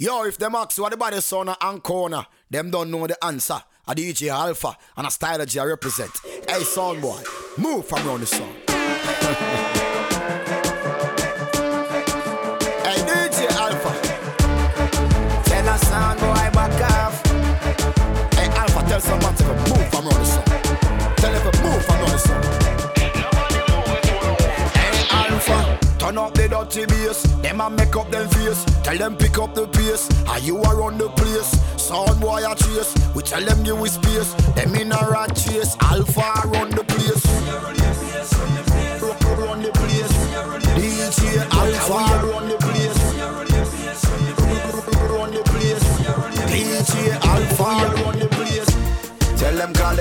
Yo, if them ask what the body son and corner, them don't know the answer. A DJ Alpha and a style that I represent. Hey, son boy, move from around the song. hey, DJ Alpha. Tell a sound boy back off. Hey, Alpha, tell somebody to move from around the sun. Tell him to move from Turn up the dirty bass, them a make up them face. Tell them pick up the pace, are you around the place? Sound boy a chase, we tell them give we space. Them in a rat chase, alpha run the place. Run the place, DJ Alpha run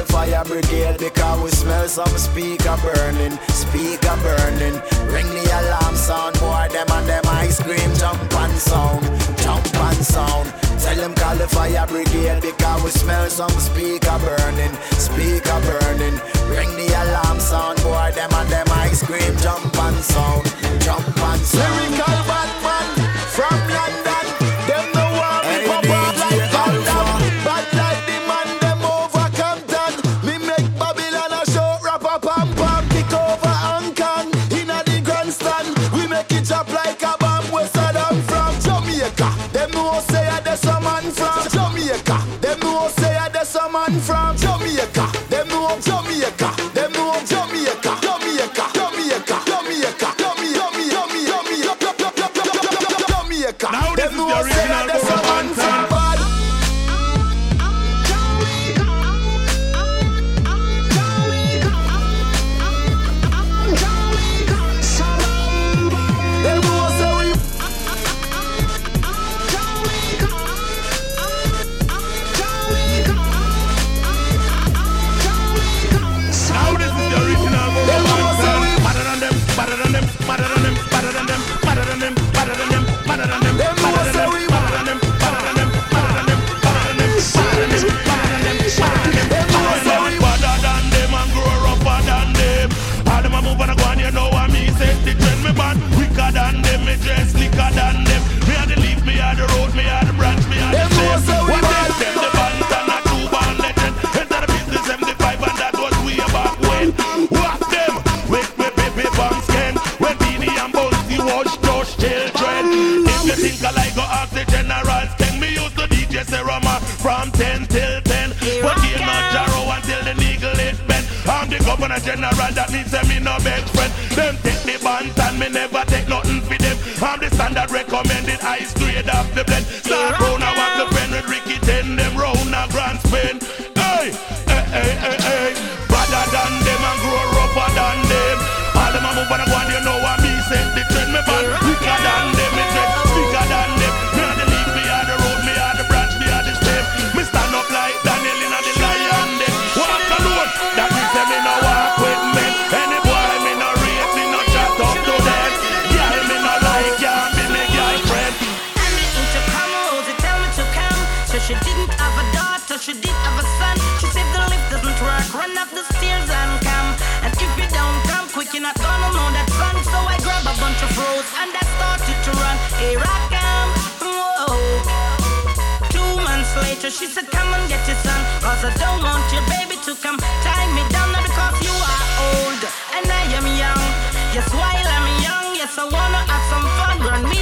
fire brigade because we smell some speaker burning, speaker burning. Ring the alarm sound, boy, them and them ice cream jump and sound, jump and sound. Tell them call the fire brigade because we smell some speaker burning, speaker burning. Ring the alarm sound, boy, them and them ice cream jump and sound, jump and sound. Lyrical Batman from London, Jamaica. General, that means I'm me no best friend. Them take the band and me never take nothing for them. I'm the standard recommended ice grade of the blend. Start round, months she said, Come and get your son. Cause I don't want your baby to come tie me down. Not because you are old and I am young. Yes, while I'm young, yes, I wanna have some fun. Run me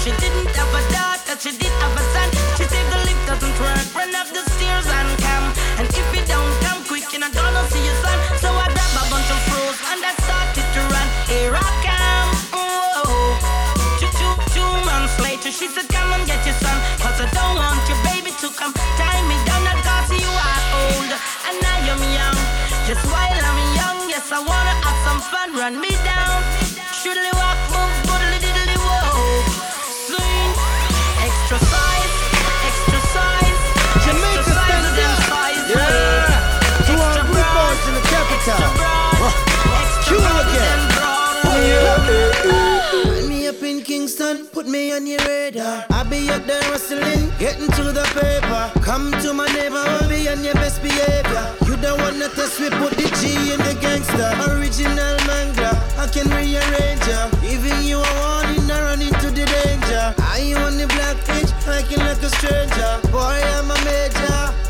she didn't have a daughter, she did have a son. She said the lift doesn't work, run up the stairs and come. And if you don't come quick, you're not gonna see your son. So I grab a bunch of froze and I started to run. Here I come. Whoa. Two, two, two months later, she said, Come and get your son. Cause I don't want your baby to come tie me down. Not cause you are old and I am young. Just while I'm young, yes, I wanna have some fun. Run me down. Should Up there hustling, getting to the paper. Come to my neighborhood, be on your best behavior. You don't wanna test, we put the G in the gangster. Original manga, I can rearrange ya. Giving you a warning, I run into the danger. I on the black I can like a stranger. Boy, I'm a major.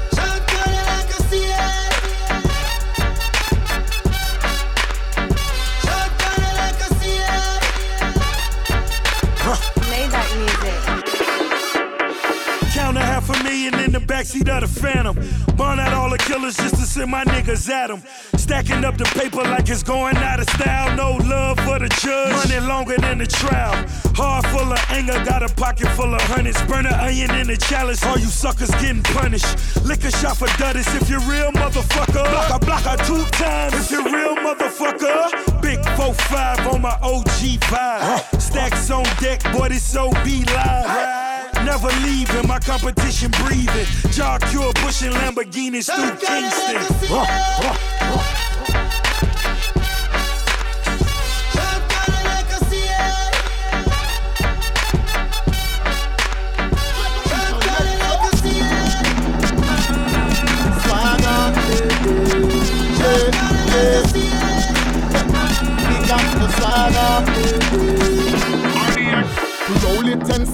The backseat of the Phantom. Burn out all the killers just to send my niggas at them. Stacking up the paper like it's going out of style. No love for the judge. Money longer than the trial. Heart full of anger, got a pocket full of hundreds. Burn an onion in the chalice. All you suckers getting punished. Lick a shot for Duddis if you're real, motherfucker. Block a block a two times if you're real, motherfucker. Big 4-5 on my OG vibe. Stacks on deck, boy, this so be live. Never leaving, my competition breathing. Jaw cure pushing Lamborghinis through Kingston.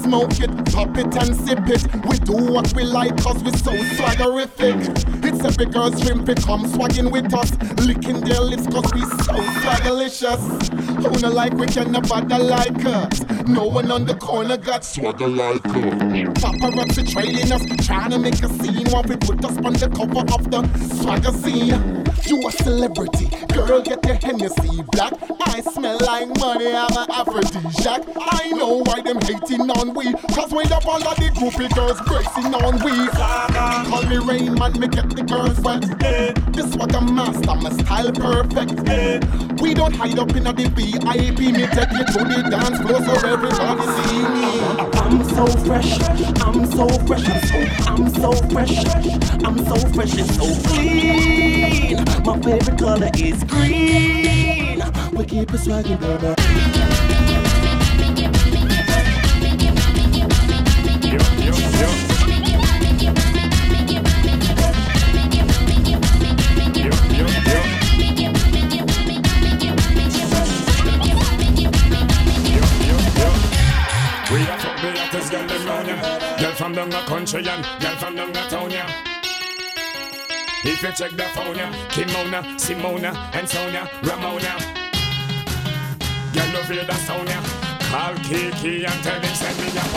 Smoke it, pop it and sip it. We do what we like cause we so swaggerific. It's every girl's dream to come swagging with us. Licking their lips cause we so swaggerlicious. Who no like we can nobody like us. No one on the corner got swagger like us. Paparazzi trailing us, trying to make a scene while we put us on the cover of the swagger scene. You a celebrity, girl get your Hennessy black. I smell like money, I'm an aphrodisiac. I know why them hating on we. Cause we up all of the groupie girls bracing on we. Call me Rain Man, me get the girls wet. This what a master, my style perfect. We don't hide up in the VIP Me take you to the dance floor so everybody see me. I'm so fresh, I'm so fresh, I'm so, I'm so fresh. I'm so fresh and so clean My favorite color is green. We keep it swaggin', baby. From down the country and girl from the town, yeah. If you check the yeah, Kimona, Simona, and Sonia, Ramona. Girl, love hear the yeah. Call Kiki and tell him send me a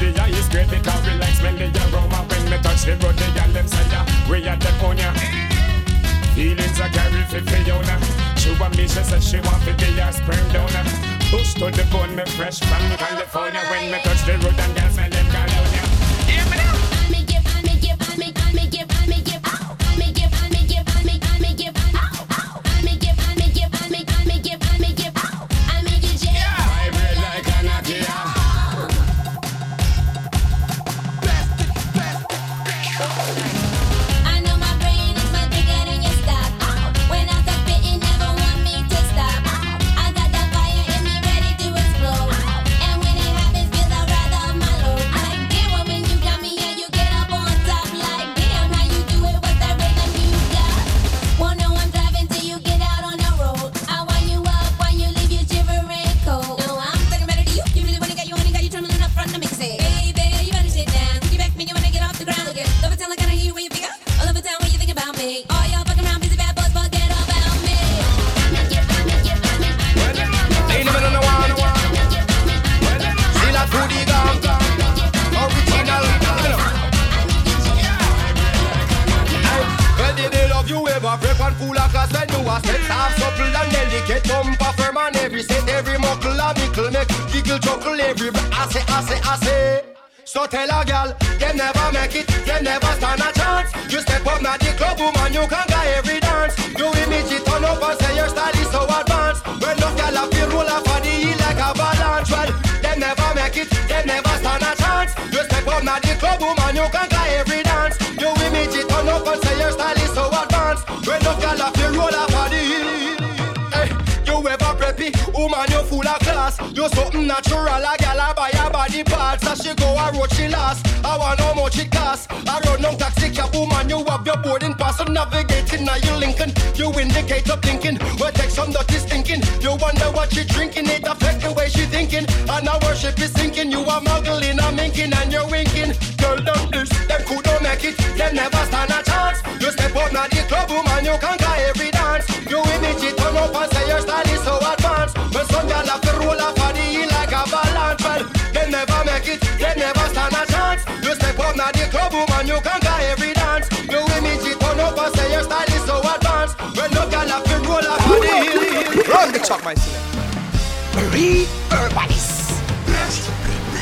the eye is great because we like smell the aroma when me touch the road, the girl them say, yeah, we at the yeah. Feelings are carry for Fiona. She want me, she said she want to be a sperm donor. Push to the bone, me fresh from California. When me touch the road and girls smell them cologne,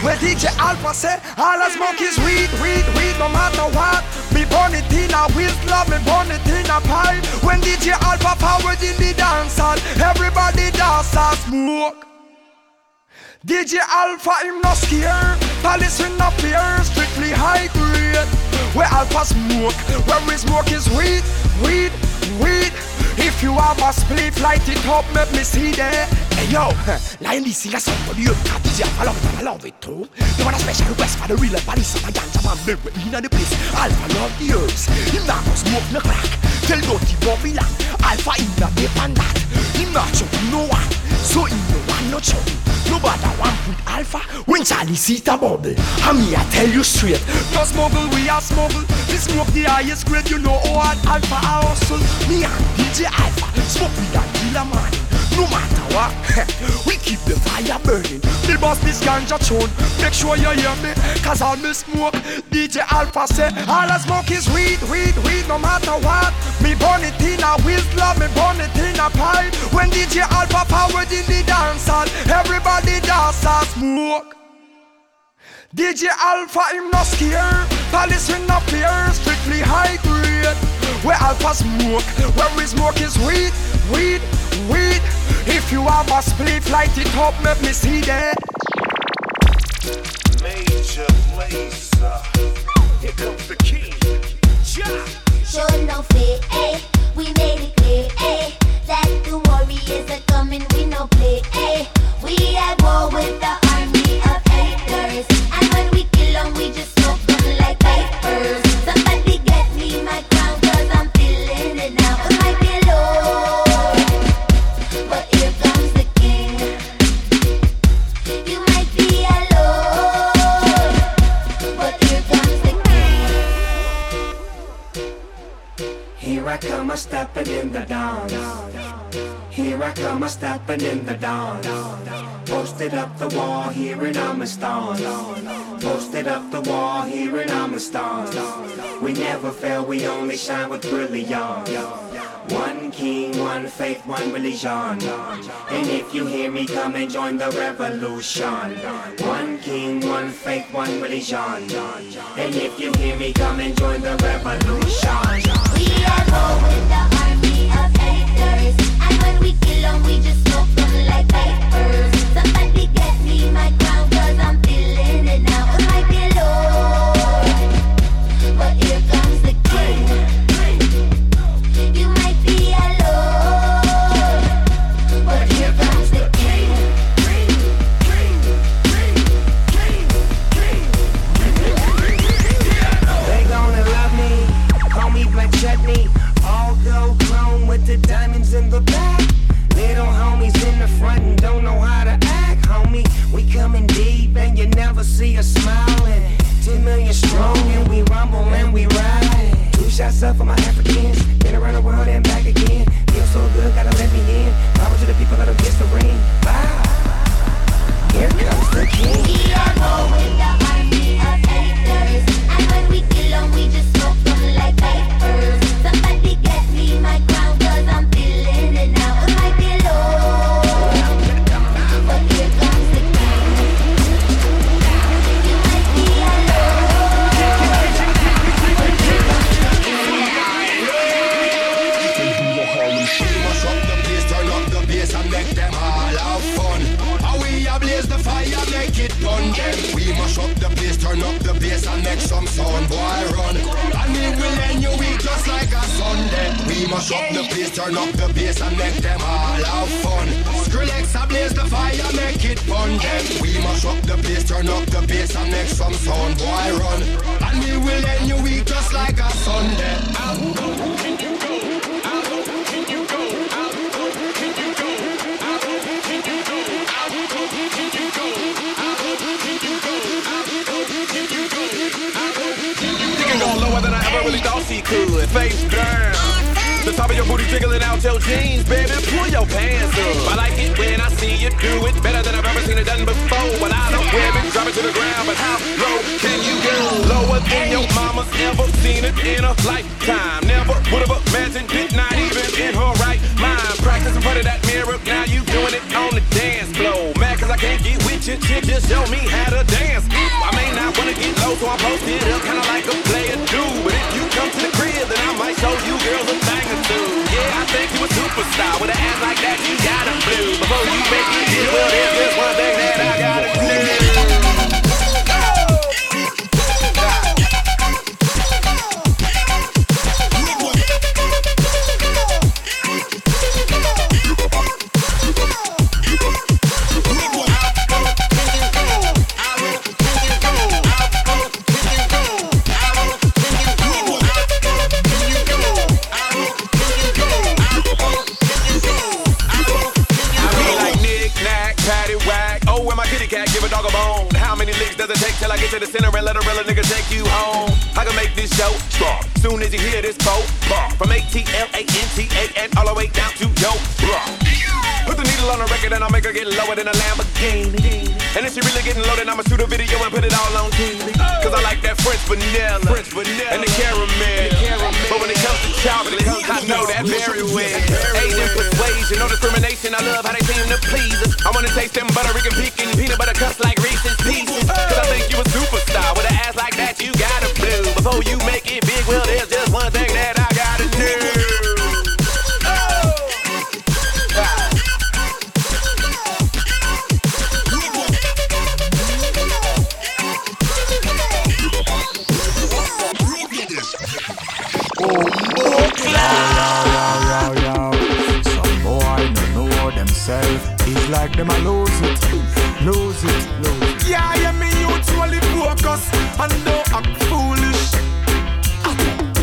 Where DJ Alpha say all I smoke is weed, weed, weed, no matter what. Me burn it in a love me burn it in a pipe. When DJ Alpha powered in the dance hall, everybody dance and smoke. DJ Alpha him no scare, Palace in up here, strictly high grade. Where Alpha smoke, where we smoke is weed, weed, weed. If you have a spliff, light it up, make me see there. Hey yo, Lion D sing a song for you. Got DJ Alpha love it, I love it too. You want a special request for the real so my ganja man, live with in the place. Alpha love the herbs, him not go smoke no crack. Tell dirty Babylon, Alpha in the dip and that. Him not choke no one, so him no one no choke. Nobody want with Alpha when Charlie see the bubble. And me I tell you straight, no smuggle we are smuggle. We smoke the highest grade, you know how hard Alpha I hustle. Me and DJ Alpha smoke we and kill a man. No matter what, we keep the fire burning. The boss this ganja tune. Make sure you hear me, cause all me smoke. DJ Alpha say, all I smoke is weed, weed, weed, no matter what. Me burn it in a whistler, me burn it in a pipe. When DJ Alpha powered in the dance hall, everybody dance and smoke. DJ Alpha him no scare, Palace in up here, strictly high grade. Where Alpha smoke, where we smoke is weed, weed, weed. If you have a spliff, light it up, make me see that. Major Lazer. Here comes the king. Ja. Show no fear, eh? We made it clear, eh? That the warriors are coming, we no play, eh? We at war with the army stepping in the dawn. Here I come, a stepping in the dawn. Posted up the wall, here in Amastan. Posted up the wall, here in Amastan. We never fail, we only shine with brilliance. One king, one faith, one religion. And if you hear me, come and join the revolution. One king, one faith, one religion. And if you hear me, come and join the revolution. We are with the army of haters, and when we kill 'em, we just smoke 'em like vapors. Somebody get me my crown, I'm feeling it now. It might be low, but here comes the king. Strong and we rumble and we ride. Two shots up for my Africans, been around the world and back again. Feel so good, gotta let me in. Power to the people that'll kiss the ring. Bye. Here comes the king. Must up the place, turn up the bass and make them all have fun. Skrillex ablaze the fire, make it fun. Then we must up the place, turn up the bass and make some sound, boy run. And we will end your week just like a Sunday. really your jeans, baby. Pull your pants up. I like it when I see you do it better than I've ever seen it done before. But I don't wear it, drop it to the ground. But how low can you go? Lower than your mama's ever seen it in a lifetime. Never would have imagined it, not even in her right mind. Practice in front of that mirror, now you doing it on the dance floor. Mad cause I can't get with you, chick, just show me how to dance. I may not wanna get low, so I post it up kinda like a player do. But if you come to the I might show you girls a thing or two. Yeah, I think you a superstar with an ass like that, you gotta blue. Before you make it get well, there's just one thing that I gotta do. As you hear this boat bar from A T L A N T A and all the way down to yo bro. Put the needle on the record and I'll make her get lower than a Lamborghini. And if she really getting low, then I'ma shoot a video and put it all on TV. Cause I like that French vanilla, French vanilla and the caramel. But when it comes to chocolate, I know that very well. Asian persuasion, no discrimination. I love how they seem to please us. I wanna taste them butter, and pecan, peanut butter cups like like them a lose it, lose it, lose it. Yeah, yeah, me usually focus and don't act foolish.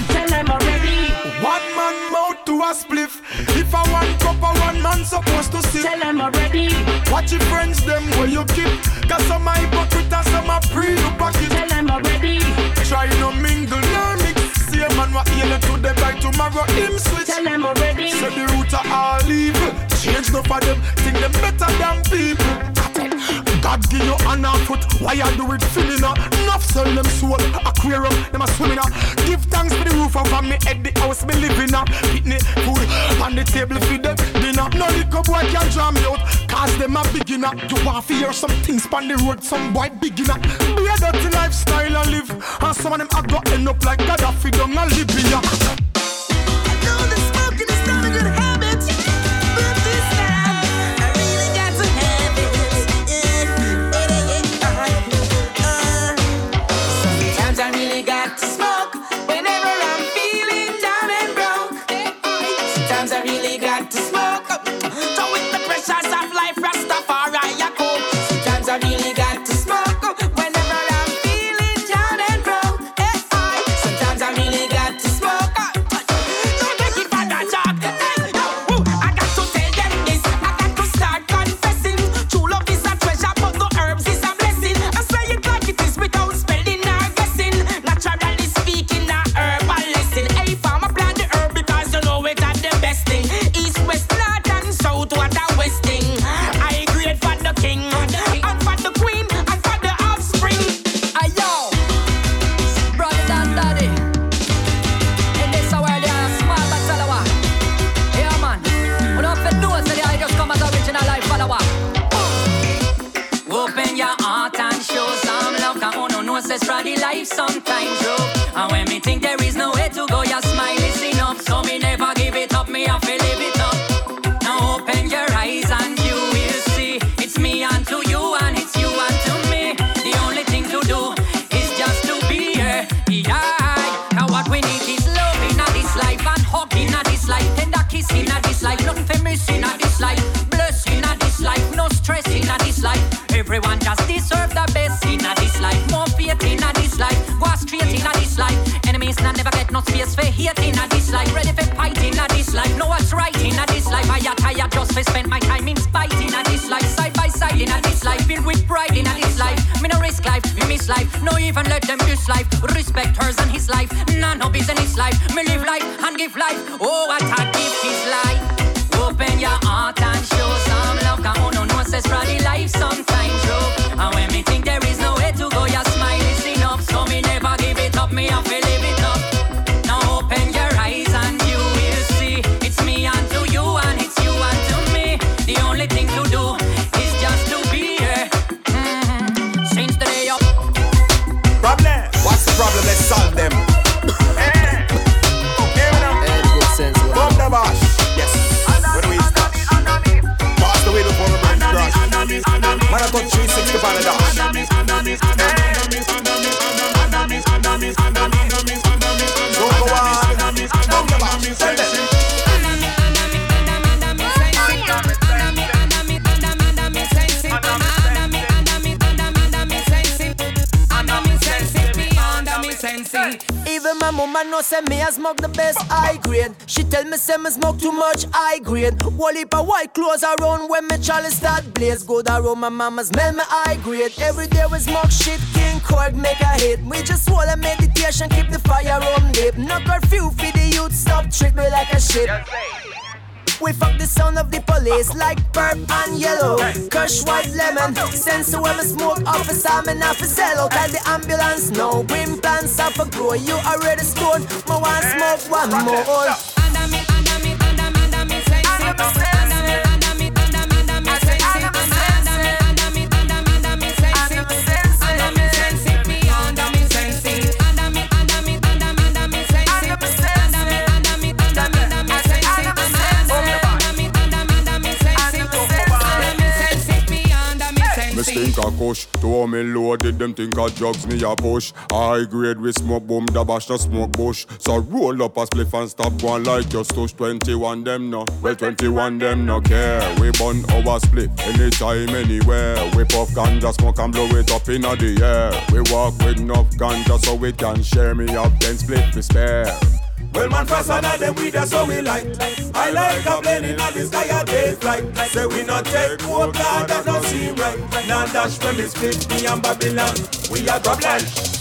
Tell them already. One man mouth to a spliff. If I one cup, a one man supposed to sip. Tell them already. Watch your friends, them where you keep. Cause some are hypocrite and some are pre you pocket. Tell them already. Try no mingle, no man what healing today by tomorrow him switch. Tell them already. So the root of all evil. Change no for them, think them better than people. God give you and foot, why you do it feeling up? Enough sell them soul, aquarium, them a swimming up. Give thanks for the roof over me head, the house me living up. Pitney food on the table for them dinner. No liquor boy can draw me out, cause them a beginner. You want to hear some things on the road, some boy beginner. Be a dirty lifestyle and live, and some of them a go end up like Gaddafi down a Libya. Life sometimes rough. And when me think there is no way to go, your smile space for hate in a this life. Ready for fight in a this life. Know what's right in a this life. I am tired just for spend my time in spite in a this life. Side by side in a this life. Filled with pride in a this life. Me no risk life, me miss life. No even let them use life. Respect hers and his life. None of business life. Me live life and give life. Oh, what a gift is life. Open your heart and show some love. Cause oh no, no, ancestral life sometimes joke. And when me think there is no way Got 360 pound Mama know say me I smoke the best high grade. She tell me say me smoke too much high grade. Whole heap white clothes around when me Charlie start blaze. Good around my mama smell me high grade. Every day we smoke shit, King Korg make a hit. We just swallow meditation, keep the fire on deep. No curfew for the youth, stop treat me like a shit. We fuck the sound of the police like purp and yellow. Kush white lemon. Sense when me smoke officer, me not for sell out. Tell the ambulance no. Bring plans up a grow. You already stoned. Me one smoke one more. Me kush, to me loaded, them think a drugs me a push. High grade we smoke boom, da bash the smoke bush. So roll up a spliff and stop going like just stush. 21 them no, well 21 them no care. We burn our split anytime, anywhere. We puff ganja, smoke and blow it up inna the air. We walk with enough ganja so we can share. Me up 10 split to spare. Well, man, fast and them we that's how we like. I like a plane in the sky a day flight. Say we not take God, that not seem right. Now dash when we split me and Babylon. We are problem. Andami,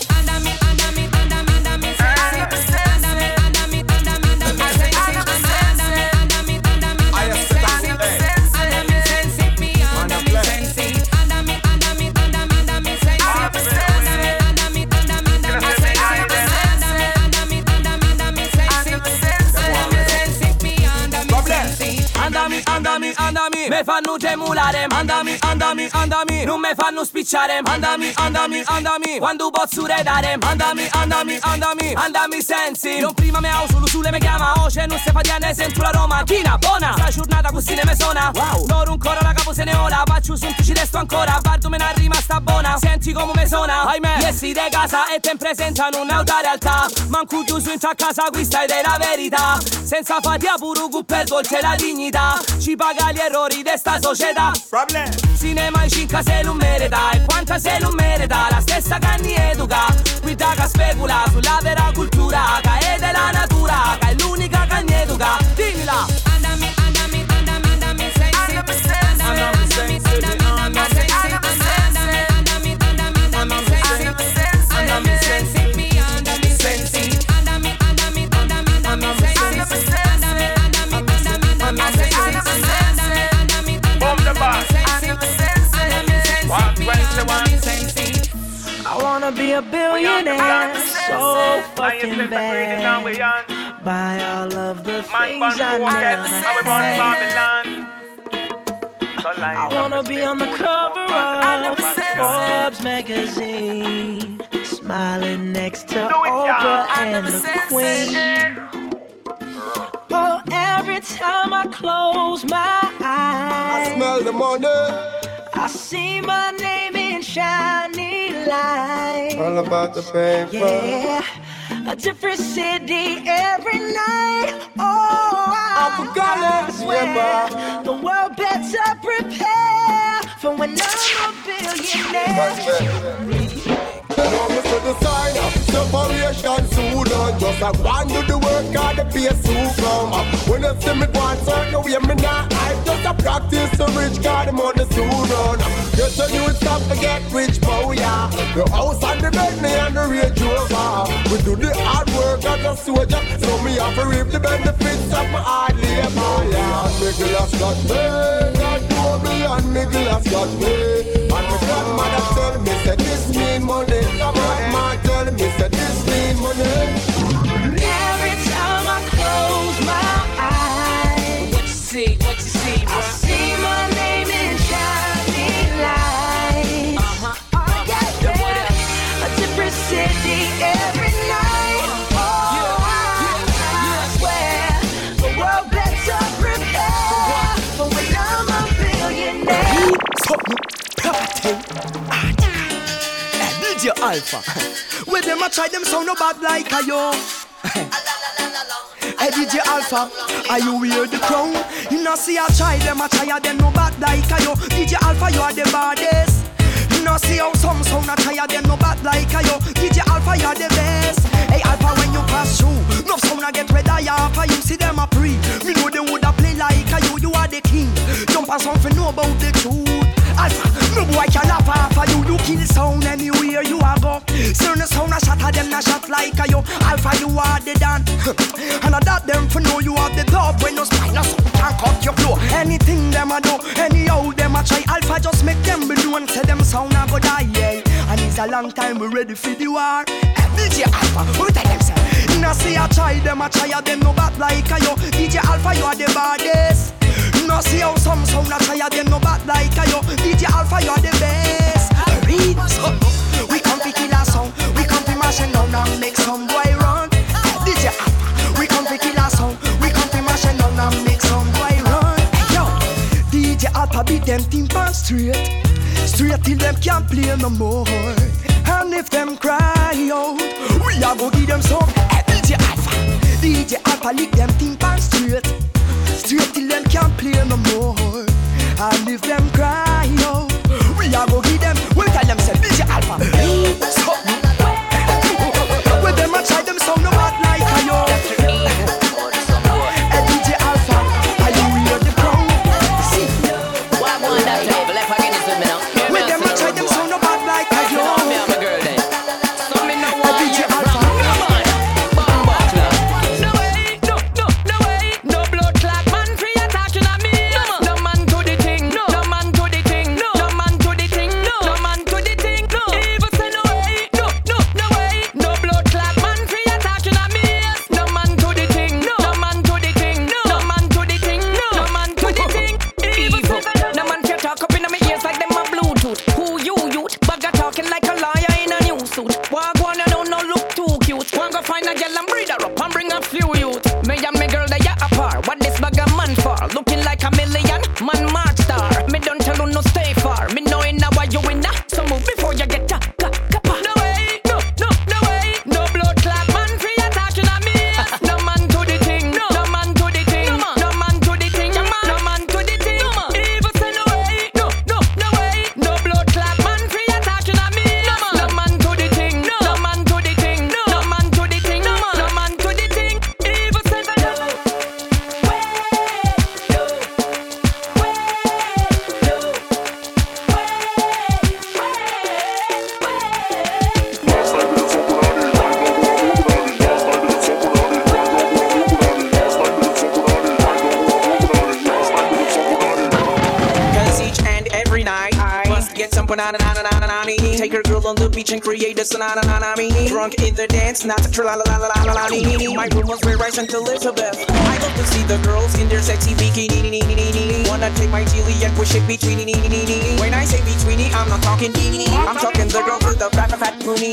andami, andami Me fanno gemulare Andami, andami, andami. Non me fanno spicciare Andami, andami, andami. Quando posso redare Andami, andami, andami. Andami sensi. Non prima me ho solo sulle me chiama Oce. Non se fa di sento la Roma. China, buona. Sta giornata così ne me suona Wow. Non ancora la capo se ne ora. Faccio su ci resto ancora. Guardo me ne rimasta buona. Senti come me suona Ahimè. Iessi de casa e te presentano un'altra realtà. Manco chiuso in casa questa è la verità. Senza fatia pure cu per dolce la dignità. Ci paga gli errori di sta società. Problem. Cinema in cinca se non merita E quanta se non merita La stessa che anni educa. Guida che specula sulla vera cultura Che è della natura Che è l'unica che educa. Dimmila a billionaire so fucking bad. Buy all of the things I never had. I wanna be on the cover of Forbes magazine, smiling next to Oprah and the Queen. Oh, every time I close my eyes, I smell the money. I see my name in shiny lights. All about the paper. Yeah, a different city every night. Oh, I forgot it, swear the world better prepare for when I'm a billionaire. Now me say the sign, separation soon on just a and do the work and the pay soon come. When you see me go and certain way, me not hype. Just a practice to rich, cause the money soon run. Get a new stuff to get rich, boy, yeah. The house and the me and the Range Rover. We do the hard work as a soldier, so me have to reap the benefits of my hard labor, yeah. Glass got me, God told me, and glass got me. And my grandmother tell me, say this mean money. Grandma tell me, say this mean money. Every time I close my eyes, what you see, what you see, bro? I see my name in shining lights. Uh-huh. Oh yeah, yeah. A different city every night. Oh, I swear the world better prepare for when I'm a billionaire. Hey, DJ Alpha. Where them a try them sound no bad like a yo. Hey DJ Alpha, are you wear the crown? You know see a try them a try them no bad like a yo. DJ Alpha, you are the baddest. You know see how some sound a try them no bad like a yo. DJ Alpha, you are the best. Hey Alpha, when you pass through, no sound a get red eye Alpha. You see them a pre. Me know them woulda play like a you. You are the king. Jump on something know about the truth. Alpha, no boy can laugh off of you. You kill sound anywhere you a go. Certain sound a shot at them, a shot like a you. Alpha, you are the dan. and I that them for know you have the top when no spine, no sound can cut your flow. Anything them a do, anyhow them a try. Alpha just make them and say them sound a go die. Yeah. And it's a long time we ready for the war. DJ Alpha, who tell them say? Now see I try them, I try them no bad like a yo. DJ Alpha, you are the baddest. No see how some sound a try them no bad like a yo. DJ Alpha, you are the best. Read so we come to kill a song, we come to mash and down and make some boy run. DJ Alpha, we come to kill a song, we come to mash and down and make some boy run. Yo, DJ Alpha beat them timpan straight, straight till them can't play no more. And if them cry out, we a go give them some. Eh, hey, DJ Alpha, DJ Alpha lick them timpan straight, straight till them can't play no more. And if them cry out, oh. we a go give them. We tell them say DJ Alpha. And create a me. Drunk in the dance, not to la la la la la la. My room was where I sent Elizabeth. I love to see the girls in their sexy bikini. Wanna take my and push it between. When I say between, I'm not talking. I'm talking the girl with the fat fat booty.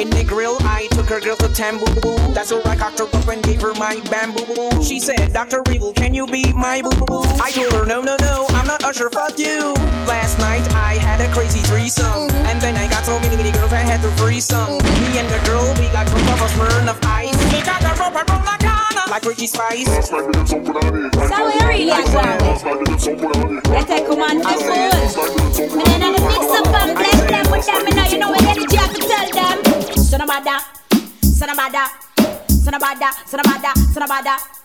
In the grill, I took her girl to Tambu. That's where I cocked her up and gave her my bamboo. She said, Dr. Evil, can you be my boo boo? I told her, no, no, no, I'm not Usher, fuck you. Last night I had a crazy threesome. And then I got so many, many girls, I had to some. Me and the girl, we got drunk off a of ice. We got the rope around like Ghana, like Ricky Spice. Mix up and them with them. And now you know what energy I have to tell them. Son of a da, son of a da, son of a da, son of a da, son of a da.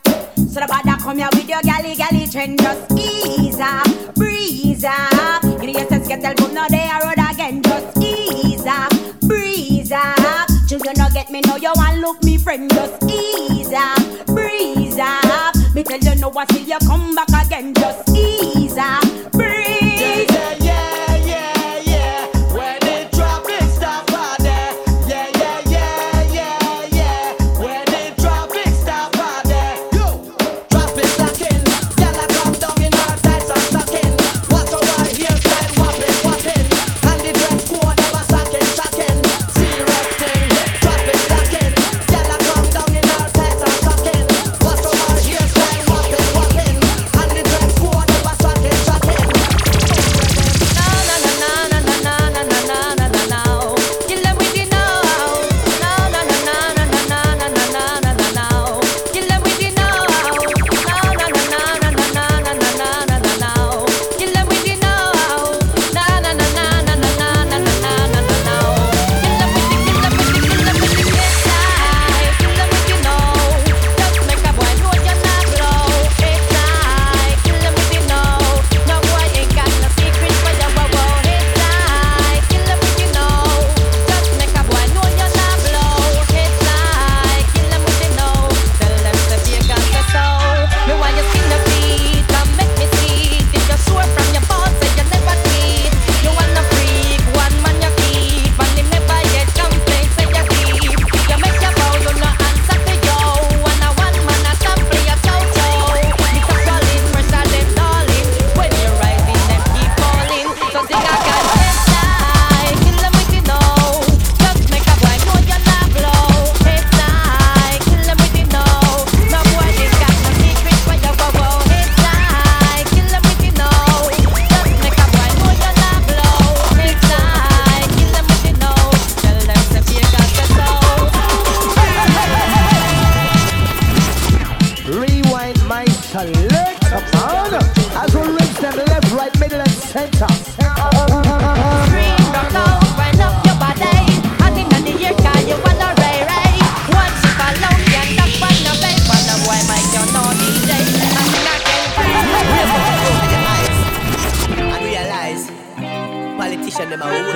So the bada come here with your galley galley trend Just ease up, breeze up You need your get tell boom now they are road again. Just ease up, breeze up. Children don't get me, know you want look me friend. Just ease up, breeze up. Me tell you no, I see you come back again. Just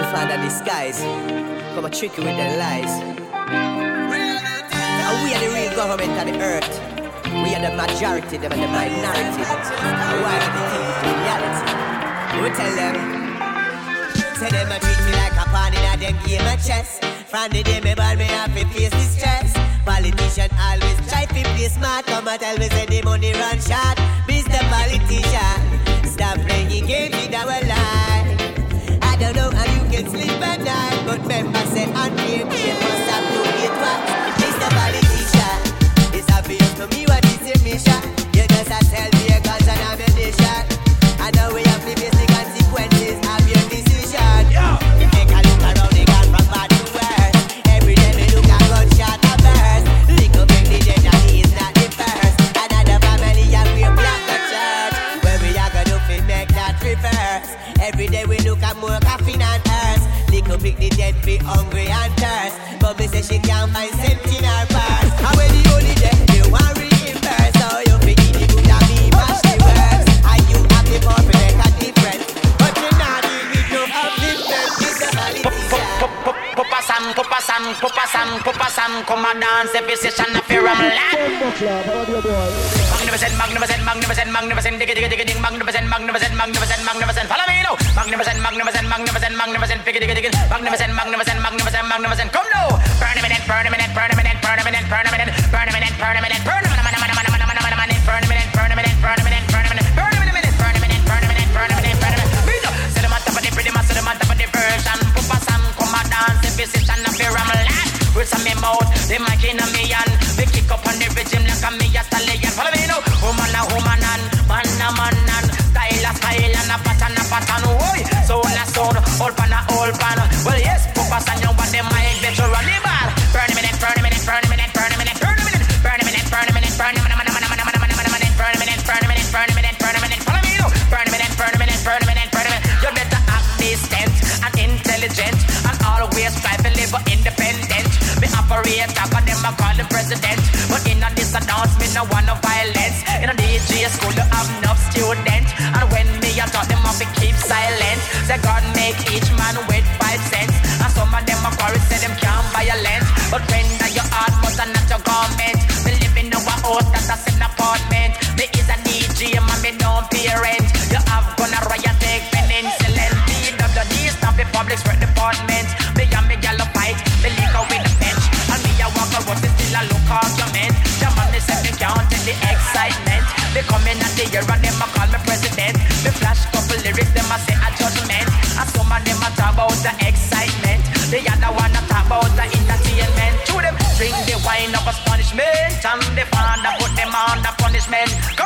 wolf under disguise. Come a trick you with their lies. And we are the real government of the earth. We are the majority, them are the minority. And why are the things the reality? We tell them. Say them a treat me like a pawn in a them game of chess. From the day me born, me have to face the stress. Politician always try to play smart. Come and tell me say the money run short. Mr. Politician, stop playing games with our life. I don't know how you can sleep at night, but members say I need people stop doing. Little big the dead be hungry and thirst. But me say she can't find cent in her purse. And when the only day they want reimburse. So you fi eat the good and me mash the works. And you have the power to make a difference. But you not deal with no upliftment. It's a politician. Papa San, Papa San, Papa San, Papa San, come and dance every session of your land magnificent, magnificent, magnificent, magnificent, digga digga digga ding, magnificent, magnificent, magnificent, magnificent. Follow me now. Magnificent, magnificent, magnificent, magnificent, digga digga digga, magnificent, magnificent, magnificent, magnificent. Come now. Permanent, permanent, permanent, permanent, permanent, permanent, permanent, permanent. With some mouth, they might in a million. They kick up on the rhythm like a me. Follow me woman a woman and man a man and style a style and a pattern a pattern. Oi, soul a soul, old pan a old pan. Well yes, Papa San young but them my veteran rival. Burn a burn a minute, burn a minute, burn a minute, burn a minute, burn a minute, burn a minute, burn a minute, burn a minute, burn a minute, burn a minute, burn a minute, burn a minute, burn a minute, burn a minute, burn a minute. You better act and intelligent and always strive them I call the president, but in a this dance me no want no violence energy, jag Up använda men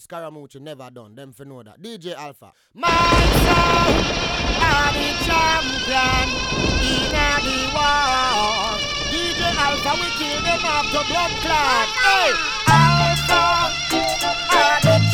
Scaramucci never done. Them for know that. DJ Alpha. My soul, I'm the champion in the war. DJ Alpha, we kill them after blood clot. Hey, Alpha, I'm the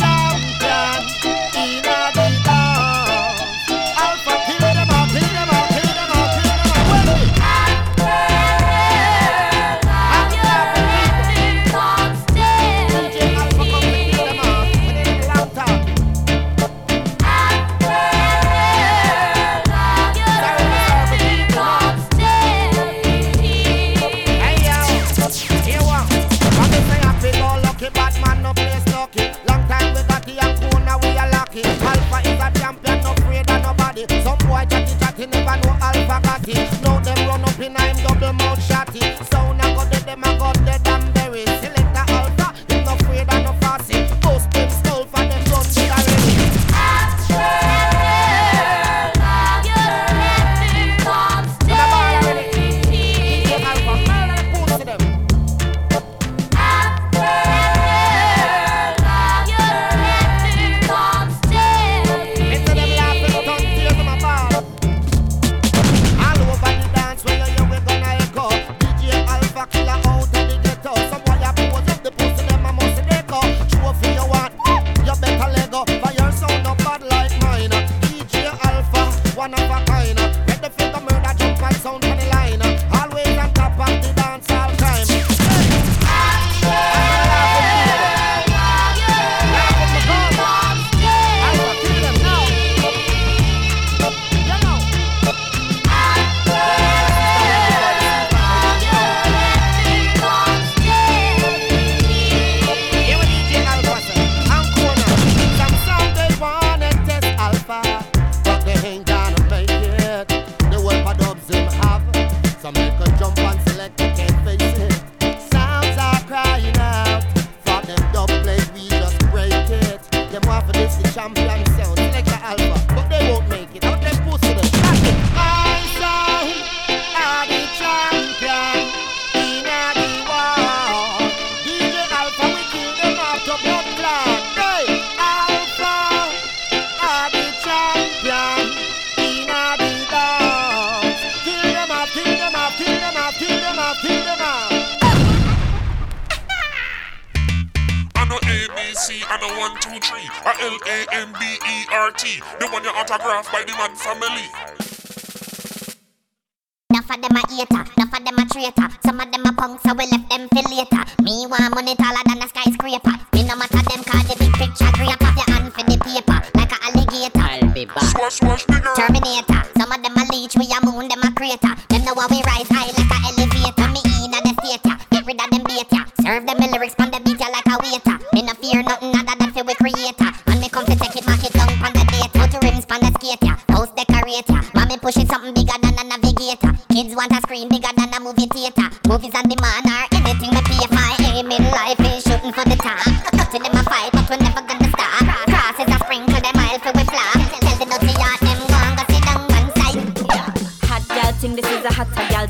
them a eater, enough of them a traitor. Some of them a punk, so we left them for later. Me want money taller than a skyscraper. Me no matter them, cause the big picture grip up your hand for the paper, like a alligator. I'll be back. Swash, swash. Terminator. Some of them a leech, we a moon, them a crater. Them know how we rise high like a elevator. Me in the theater, get rid of them bait ya. Serve them the lyrics from the beat ya like a waiter. Me no fear nothing other than for we creator. And me come to take it, mark it down from the date. Put rims from the skater, house decorator. Mommy pushing something big.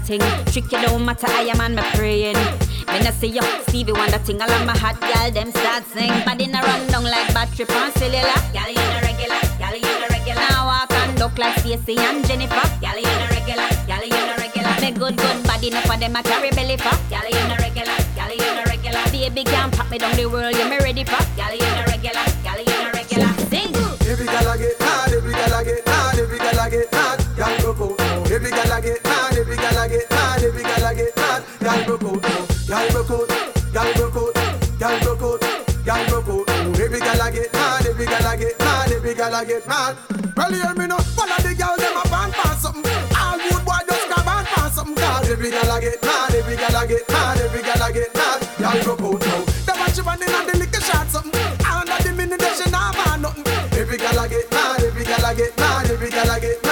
Thing. Trick you don't matter, I am on my praying. Me nah see you, Stevie Wonder thing. All of my hot gal, them start sing. Body na run down like battery on cellular. Gal, you no regular, gal, you no regular. Now walk and duck like Stacey and Jennifer. Gal, you no regular, gal, you no regular. Me good, good body, no for them a carry belly for. Gal, you no regular, gal, you no regular. Baby can't pop me down the world, you me ready for. Gal, you no regular, gal, you no regular. Sing. Every gal I get mad, every gal I get mad, every gal I get mad, gal broke out. Every gal I get mad, every gal I get mad, every gal I get mad, gal broke out. Gal broke out, gal broke out, gal broke out, gal broke out. Every gal I get mad, every gal I get mad, every gal I get mad. Well, hear me now, one of the girls them a band pass something. All good boy just grab and pass something. Cause every gal I get mad, every gal I get mad, every gal I get mad, gal broke out now. Them watch you running on the liquor shot something. Under the minute they should not have nothing. Every gal I get mad, every gal I get mad, every gal I get mad,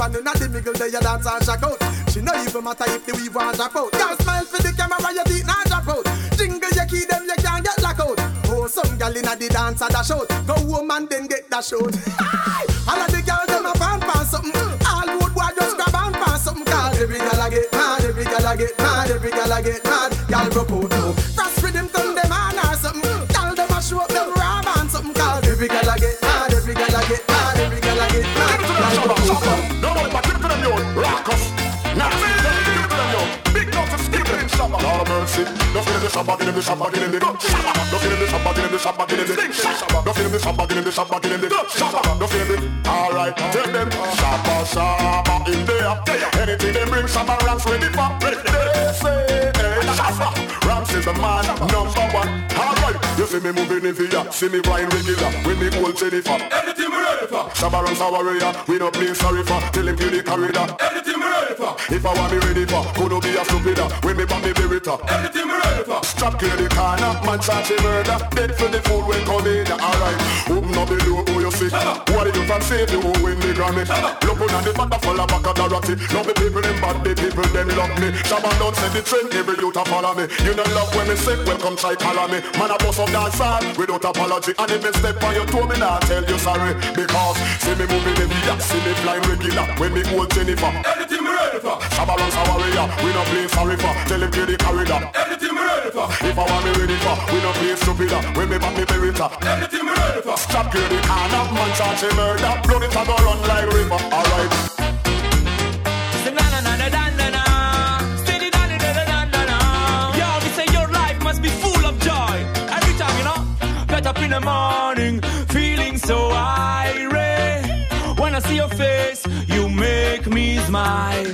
about. Watch you the middle there, you dance and shock out. She no even matter if the weave and drop out. Gal smile for the camera, your teeth not drop out. Jingle your key, them you can't get lock out. Oh, some gal inna the dance a dash out. Go home and then get dash out. All of the gal them a fan pass something. All wood boy just grab and pass something. Cause every gal I get mad, every gal I get mad, every gal I get mad. Gal broke out now. Feel in the get in the get in the feel in the get in the get in the feel in the get in the get in the Shabba. Don't feel in the. All right, tell them Shabba, Shabba in there. Anything they bring, Shabba Ranks ready for. They say, Shabba. Ranks is the man, number see me moving in here, see me flying regular. When me old Jennifer. Anything we ready for. Shabba Ranks our warrior, we no play sorry for. Tell him kill the corridor. Anything we ready for. If I want me ready for, could be a stupider. When me back me berita. Anything we ready for. Strap kill the corner, man charge the murder. Dead for the food when come in. Alright, open up the door, you? What are you say you who win the Grammy? Look on the band full of back of the ratty. Love the people them bad, the people them love me. Shabba don't set the trend, every youth a follow me. You don't love when me say, welcome try follow me. Man a boss of dance hall without apology. And if me step on your toe, me nah tell you sorry. Because see me moving in the yacht, see me flying regular. When me hold Jennifer. Anything me ready for. Shabba Ranks our warrior, we play sorry for. Tell him kill the corridor. Anything me ready for. If I want me ready for, we no play stupider. When me back me berita. Anything me ready for. Stop kill the corner, man charge a murder. Blood it a go run like river. Alright. Say na na na na na na na. Steady na na na na na na. Yo, say your life must be full of joy. Every time you know, get up in the morning, feeling so irate. When I see your face, you make me smile.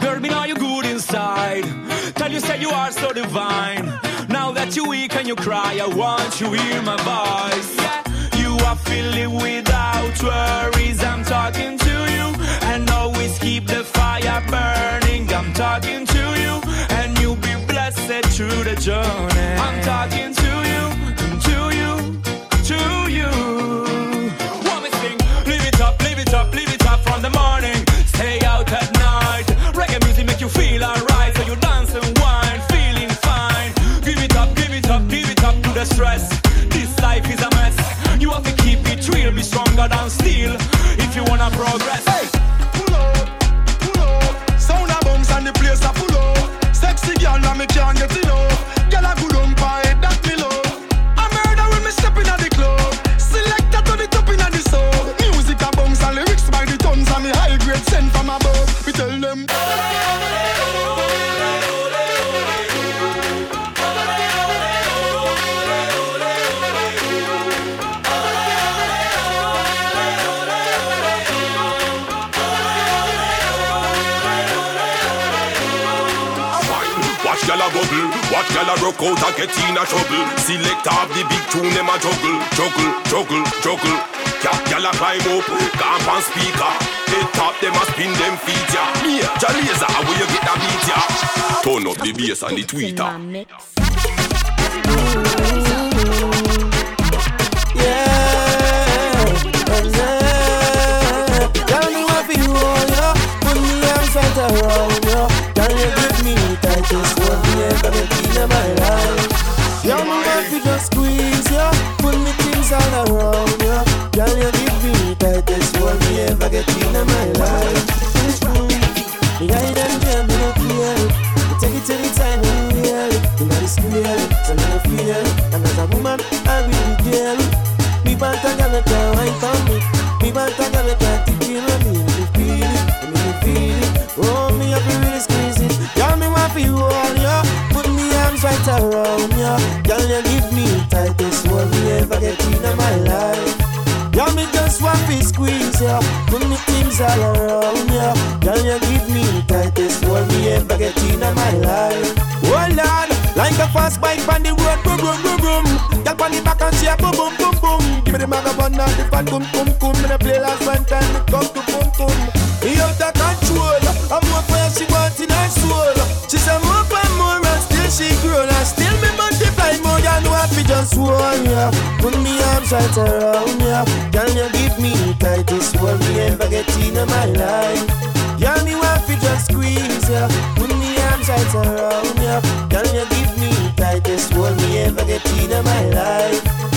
Girl, me know you good inside. Tell you say you are so divine. Now that you weak and you cry, I want you hear my voice. Yeah, you are feeling without worries. I'm talking to you, and always keep the fire burning. I'm talking to you, and you'll be blessed through the journey. I'm talking than steel. If you wanna progress. Watch gyal a out and get in a trouble. Select have the big tune them a juggle, juggle, juggle, juggle. Cat gyal a climb up, camp and speaker. Head top them a spin them feet ya. Yeah, Jalazer, where you get that beat ya? Turn up the bass and the tweeter. Yeah, yeah. Tell me what you want, yo. Put me arms right You give me that kiss one year, gonna be in my life? Tell me what you just squeeze, yo. Put me things all around, yo. Can you give me tightest hold me ever get in my life. Me hide and jam, me no. Me take it anytime, anywhere. In the square, so no fear. And as a woman, I care. Me squeeze ya, put me all around ya. Girl, you give me the tightest hold me ever get in my life. Oh Lord, like a fast bike on the road, boom boom boom boom. On the back and she a boom boom boom boom. Give me the magabon and the fan, boom boom boom. Me play last one time, it to Put me arms right around ya. Girl, you give me tightest hold me ever get in my life. Girl, me fi just squeeze ya. Put me arms right around ya. Girl, you give me tightest hold me ever get in my life.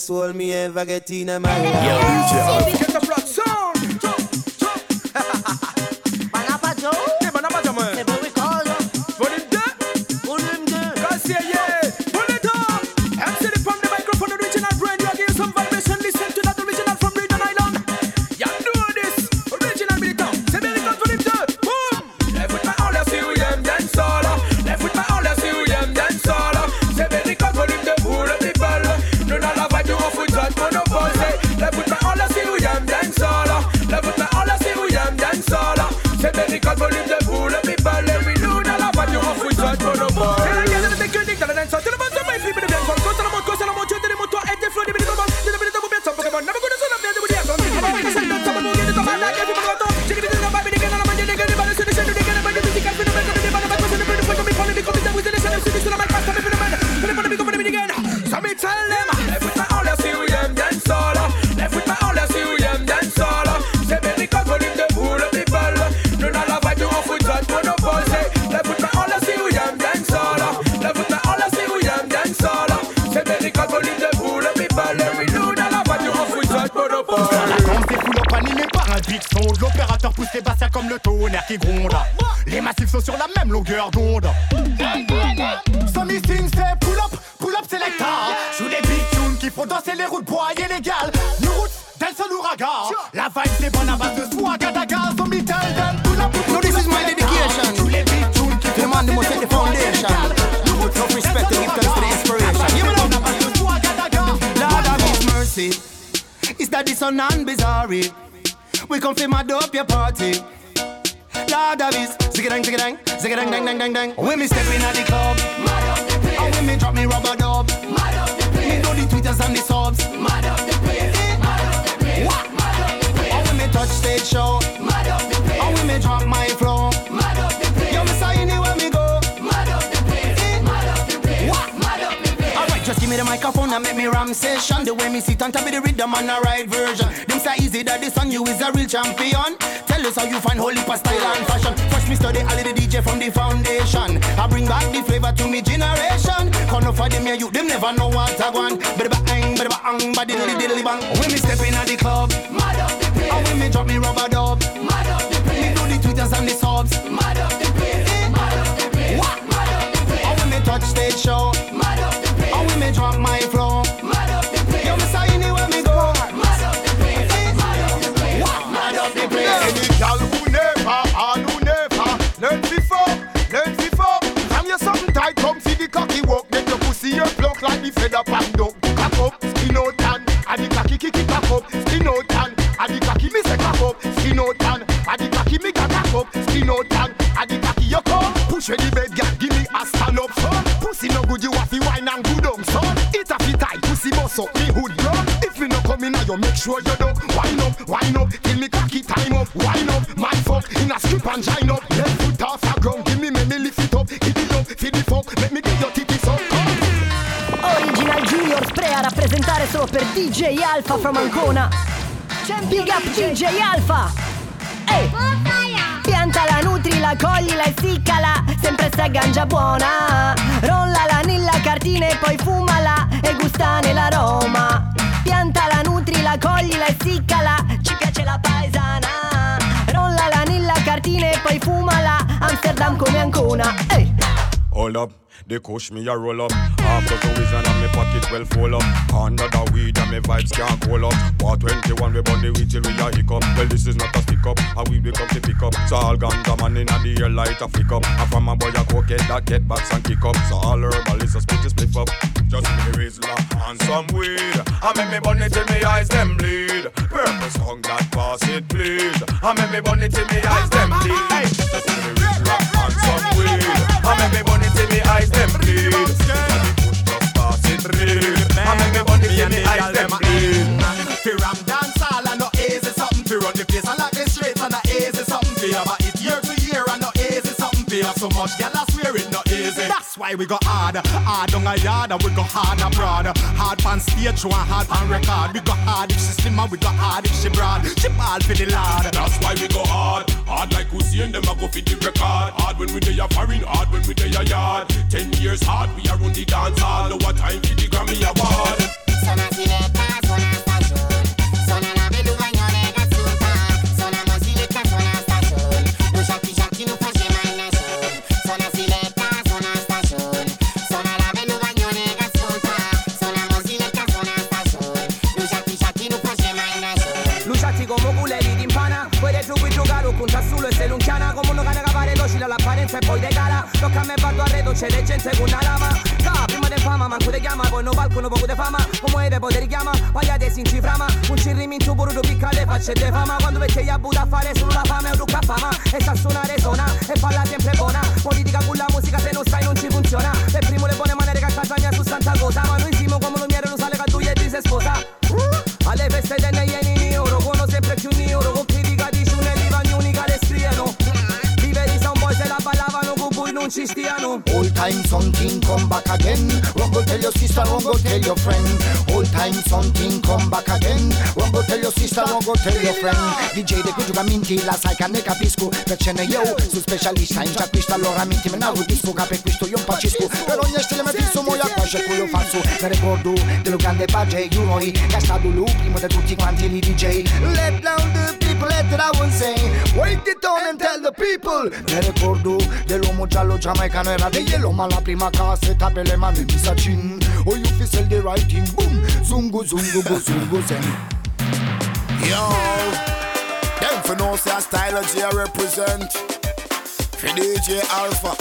Tightest hold me ever get in my life. Yo, DJ. Routes bois illégales New roots, del sol ouragan La vibe c'est bonne à base de swag à daga So me tell them up, pull up No, this is my dedication. Big tunes qui To the man who must set the foundation. Enough respect to give thanks to the inspiration. You know, Lord of His mercy. It's that this on and bizarre. We come fi mad up your party. Lord of His, zig dang, zig dang, zig dang, dang, dang, dang, dang. When me step in at the club, mad up the place. And when me drop me rubber dub, mad up the place. Me know the tweeters and the subs, mad up the stage show, mad up the place. And when me drop my flow, mad up the place. Yo, me say anywhere me go, mad up the place. Mad up the place. What? Mad up the place. Alright, just give me the microphone and make me ram session. The way me sit on top of the rhythm and the right version. Them say easy that this on you is a real champion. Tell us how you find holy for style and fashion. First me study all the DJ from the foundation. I bring back the flavor to me generation. Come up for them yeah, you them never know what I want. Bada bang, bada bang, bada diddly diddly bang. When me step in at the club, mad up the place. And when me drop me rubber dub, mad up the place. Me do the tweeters and the subs, mad up the place. Eh? Mad up the place. What? Mad up the place. And when me touch stage show, mad up the place. And when me drop my flow, mad up the place. Yo, me say anywhere me go, mad up the place. Mad up the place. What? Mad up the place. Any gal who never, and who never Learn before, learn before From something tight, come see the cocky walk Make your pussy your block like the feather pan dog out and And the cocky me cock up, skin out and And the cocky you come. Push where the bed gal, give me a stand up son. Pussy no good, you have to wine and good on son. It a fit tight, pussy bust up, me hood blood If me no come in, you make sure you don't Wine up, wine up, till me cocky time up Wine up, my fuck, in a strip and shine up. Left foot off the ground, give me me, me lift it up. Give it up, feed smoke. Let me get your titties up. Original Junior Spray a rappresentare solo per DJ Alpha from Ancona. Big up DJ Alpha! Ehi! Pianta la nutri, la cogli, la essiccala, sempre sta gangia buona. Rollala nella cartina e poi fumala e gustane l'aroma. Pianta la nutri, la cogli, la essiccala, ci piace la paesana. Rollala nella cartina e poi fumala, Amsterdam come Ancona. Ehi! Hold up, they push me a roll up. After two reason and me pocket well full up. Under the weed and me vibes can't cool up. War 21 we burn the weed till we a hiccup. Well this is not a stick up, a weed we come to pick up. So all ganja man in the air light a flick up. And from a boy a cokehead that get backs and kick up. So all herbalists a split a split up. Just me Rizla and some weed. I make me burn it till me eyes them bleed. Purple song that pass it please. I make me burn it till me eyes them bleed. Just me Rizla and some weed. I make me burn it. I make me burn it me eyes them bleed. Fi ram dance and no easy something fi run the place and like the streets and no easy something fi have it year to year and no easy something fi have so much gal I swear it why we go hard, hard on a yard and we go hard abroad. Hard on stage show and hard on record. We go hard if she slim and we go hard if she broad. She ball for the lad. That's why we go hard, hard like Hussein, them a go fit the record. Hard when we dey a foreign, hard when we dey a yard. Ten years hard, we a run the dance hall. Now what time for the Grammy award? Sono docile l'apparenza e poi regala Tocca a me vado arredo c'è le gente con una lama Ca, prima del fama manco te chiama Poi no palco no poco de fama. Come te poi te richiama Paglia te si inciframa Un cirrimi in tubo tu picca le facce de fama. Quando vecchia gli abuta a fare solo la fame e un a fama E sa suonare suona e falla sempre buona Politica con la musica se non stai non ci funziona Per primo le buone maniere che attaglia su santa cosa Ma noi insieme come lo lumiere lo sale che tu gli si sposa alle feste delle ieni Non Old time something come back again. Go tell your sister, go tell your friend. Old time something come back again. Go tell your sister, go tell your friend. DJ de cui minti la sai ne capisco Perché ne io sono specialista in già questo allora minti me ne disco. Che per questo io impazzisco Per ogni stile mi fisso mo qua c'è quello falso. Mi ricordo dello grande padre U-Roy Che è stato lui primo di tutti quanti i DJ Let down the people, let it I won't say Wait it on and tell the people. Mi ricordo dell'uomo giallo giamaicano era di yellow. Ma la prima cassetta per le mani di Sachin Oh you fi sell the right thing. Boom. Zungu zungu bu zungu zen. Yo, them for know say style of J represent. For DJ Alpha,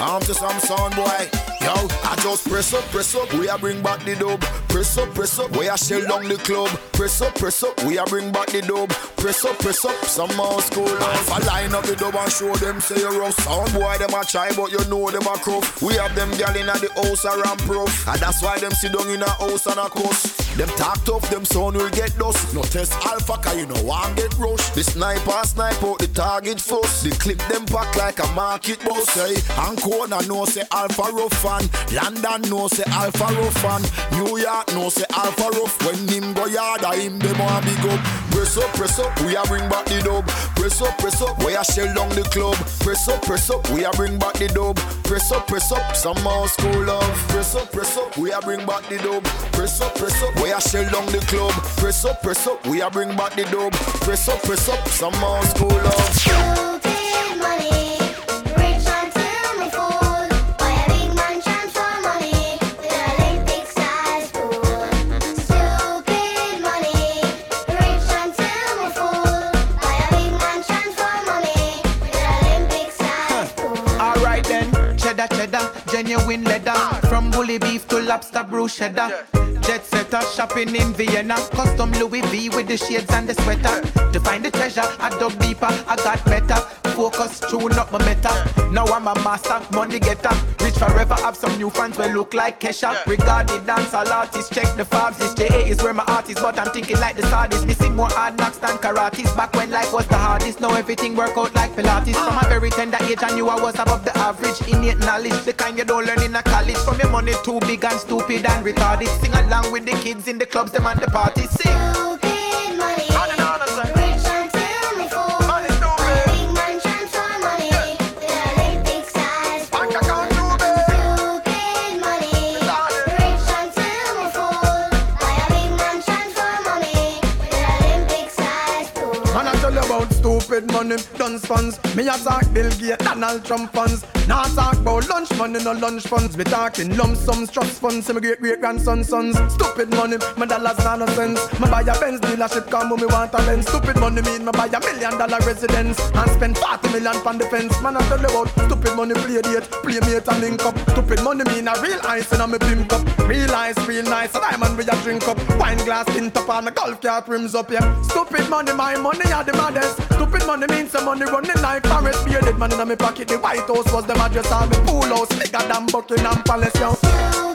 I'm to some sound boy. Yo, I just press up, press up, we a bring back the dub. Press up, press up, we a shell down the club. Press up, press up, we a bring back the dub. Press up, press up, some more school Alpha line up the dub and show them say you rough. Sound boy them a try, but you know them a crook. We have them gal inna the house around proof, and that's why them sit down in a house and a cuss. Them talk tough, them sound will get dust. No test alpha, cause you know one get rush. The sniper snipe out the target first. The clip them pack like a market bus. Say, Ancona know say alpha rough fan. London know say alpha rough fan. New York know say alpha rough. When him go yard, I him them want big up. Press up, press up, we a bring back the dub. Press up, press up, we a shell down the club. Press up, press up, we a bring back the dub. Press up, press up, some more school love. Press up, press up, we a bring back the dub. Press up, press up, we a shell down the club. Press up, press up, we a bring back the dub. Press up, press up, some more school love. Genuine leather. From bully beef to lobster cheddar Jet setter, shopping in Vienna. Custom Louis V with the shades and the sweater. To find the treasure, I dug deeper, I got better focus, tune up my meta. Now I'm a master, money getter. Rich forever, have some new fans will look like Kesha. Regard the dance all artists, check the fabs. This JA is where my art is, but I'm thinking like the sardis. Missing more hard knocks than karates. Back when life was the hardest, now everything work out like Pilates. From a very tender age, I knew I was above the average. Innate knowledge, the kind you don't learn in a college. From your money too big and stupid and retarded. Sing along with the kids in the clubs, them and the parties. Sing. Money, funds. Me a talk Bill Gates, Donald Trump funds. Now talk about lunch money, no lunch funds. Me talking lump sums, trust funds, to my great great grandson sons. Stupid money, my dollars not no sense. Me buy a Benz dealership, come me want a Benz. Stupid money mean me buy a million dollar residence and spend 40 million on defense. Man, I tell you about stupid money, play date, play mate and link up. Stupid money mean a real ice in a me pimp cup. Real ice, real nice, a diamond we a drink up. Wine glass tint up on my golf cart rims up, yeah. Stupid money, my money are the maddest. Stupid money means some money running like Forrest. Bearded man in my pocket, the White House was the address. All me pool house, bigger than Buckingham Palace, yo.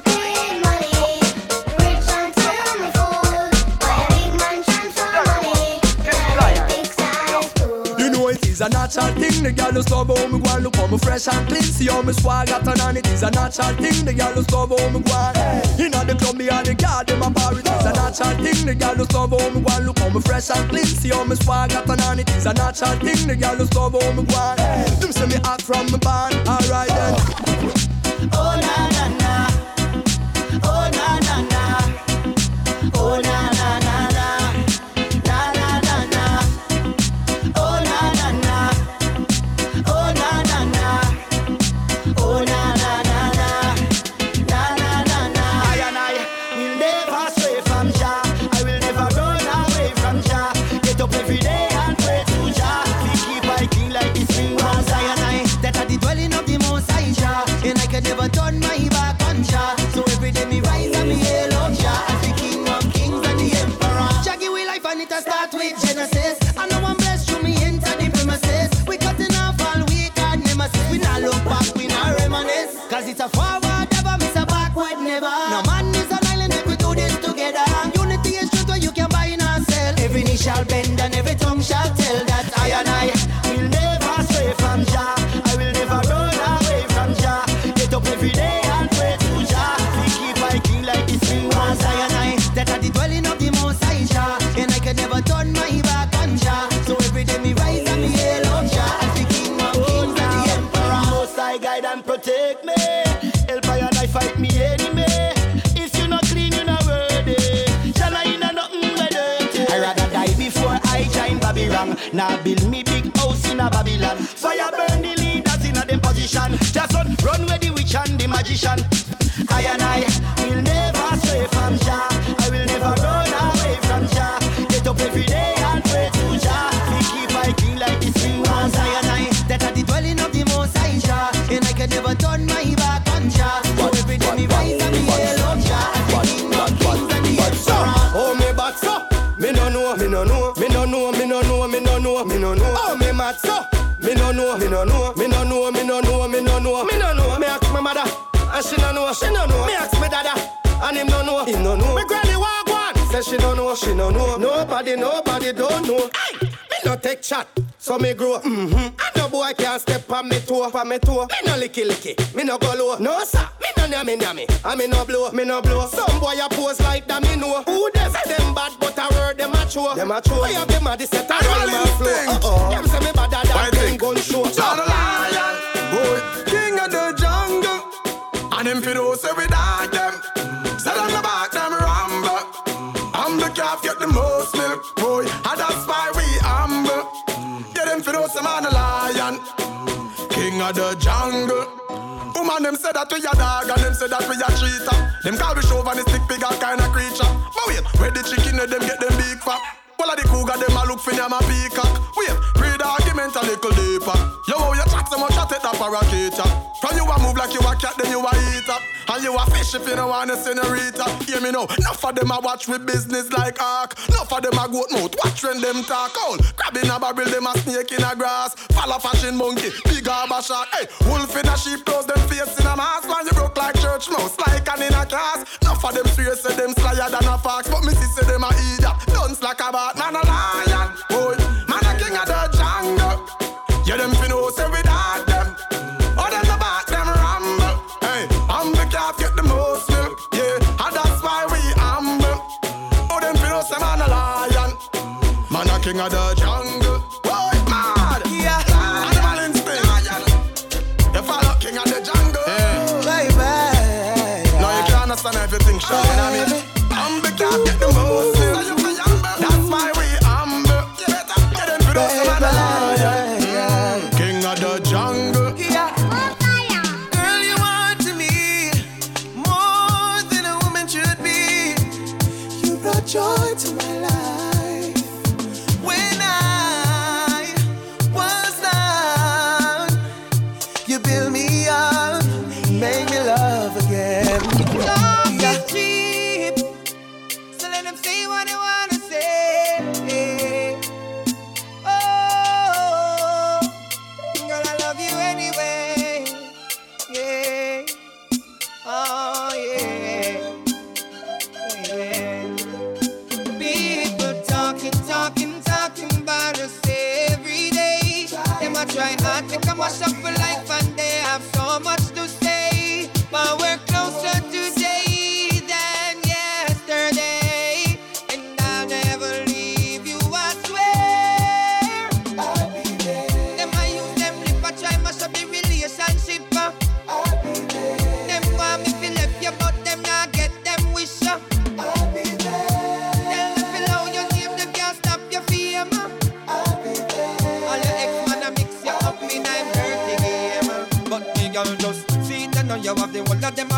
Is a natural thing. The girl who stop home, me go and look how me fresh and clean. See how me swag at on it is a natural thing. The girl who stop home, me go and inna the club, me and the car, them a bar. It is a natural thing. The girl who stop home, me go and look how me fresh and clean. See how me swag at on it is a natural thing. The girl who stop home, me go and them say me act from me band. Alright then. Oh. oh na na na, oh na na na, oh na na, na it's a forward she no know, no. Nobody, nobody don't know. Hey, me no take chat. So me grow, mm-hmm. And no boy can't step on me toe, on me toe. Me no licky licky, me no go low. No sir, me no nyami nyami, and me no blow, me no blow. Some boy a pose like that, me know. Who them say them bad, but I word them a true. Them a true. Why have them a this set a roll my flow? Uh-oh. Them say me better than them gun show. John the Lion, boy, king of the jungle. And them fiddles every dog them. Most milk, boy. And that's why we humble. Get them fiddles, them on the lion. King of the jungle. Woman, them say that we a dog and them say that we a cheater. Them call we chauvinistic, big all kind of creature. But wait, where the chicken, them get them big fat. Of the cougar, them a look for them a peacock. Wait, the argument a little deeper. Yo, you chat so much, I take that parakeet From you a move like you a cat, then you a eat up. And you a fish if you don't want a senorita. Hear me now. Enough of them a watch with business like arc. Enough of them a goat mouth. Watch when them talk out. Grabbing a barrel, them a snake in a grass. Follow fashion monkey, big arbor shark. Hey, wolf in a sheep clothes, them face in a mask. Man, you broke like church mouse, like an in a cast. Enough of them serious, say them slyer than a fox. But me say them a idiot. Don't slack about man a lion. Boy, man a king of the jungle. Yeah, them finna say we thing a dodge You can mash shuffle like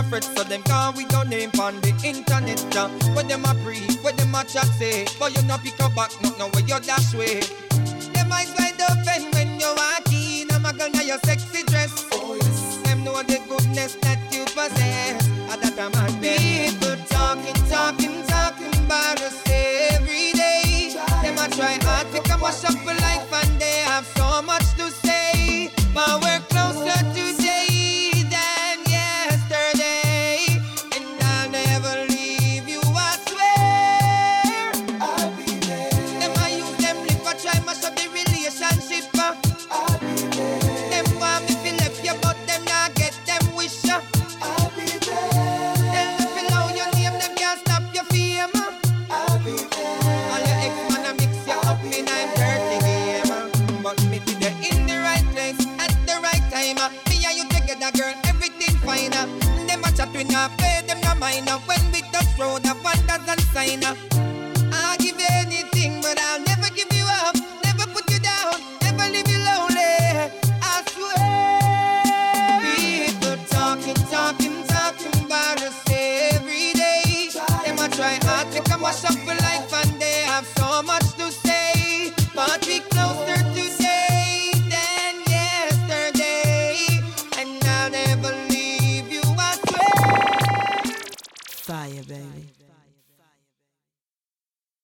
fret, so them can't with your name on the internet. Ja. When them a preach, when them a chat say, but you not pick up back, not know where you dash way. Them eyes wide open when you walk in, I'm a girl now your sexy dress. Oh yes, them know the goodness. That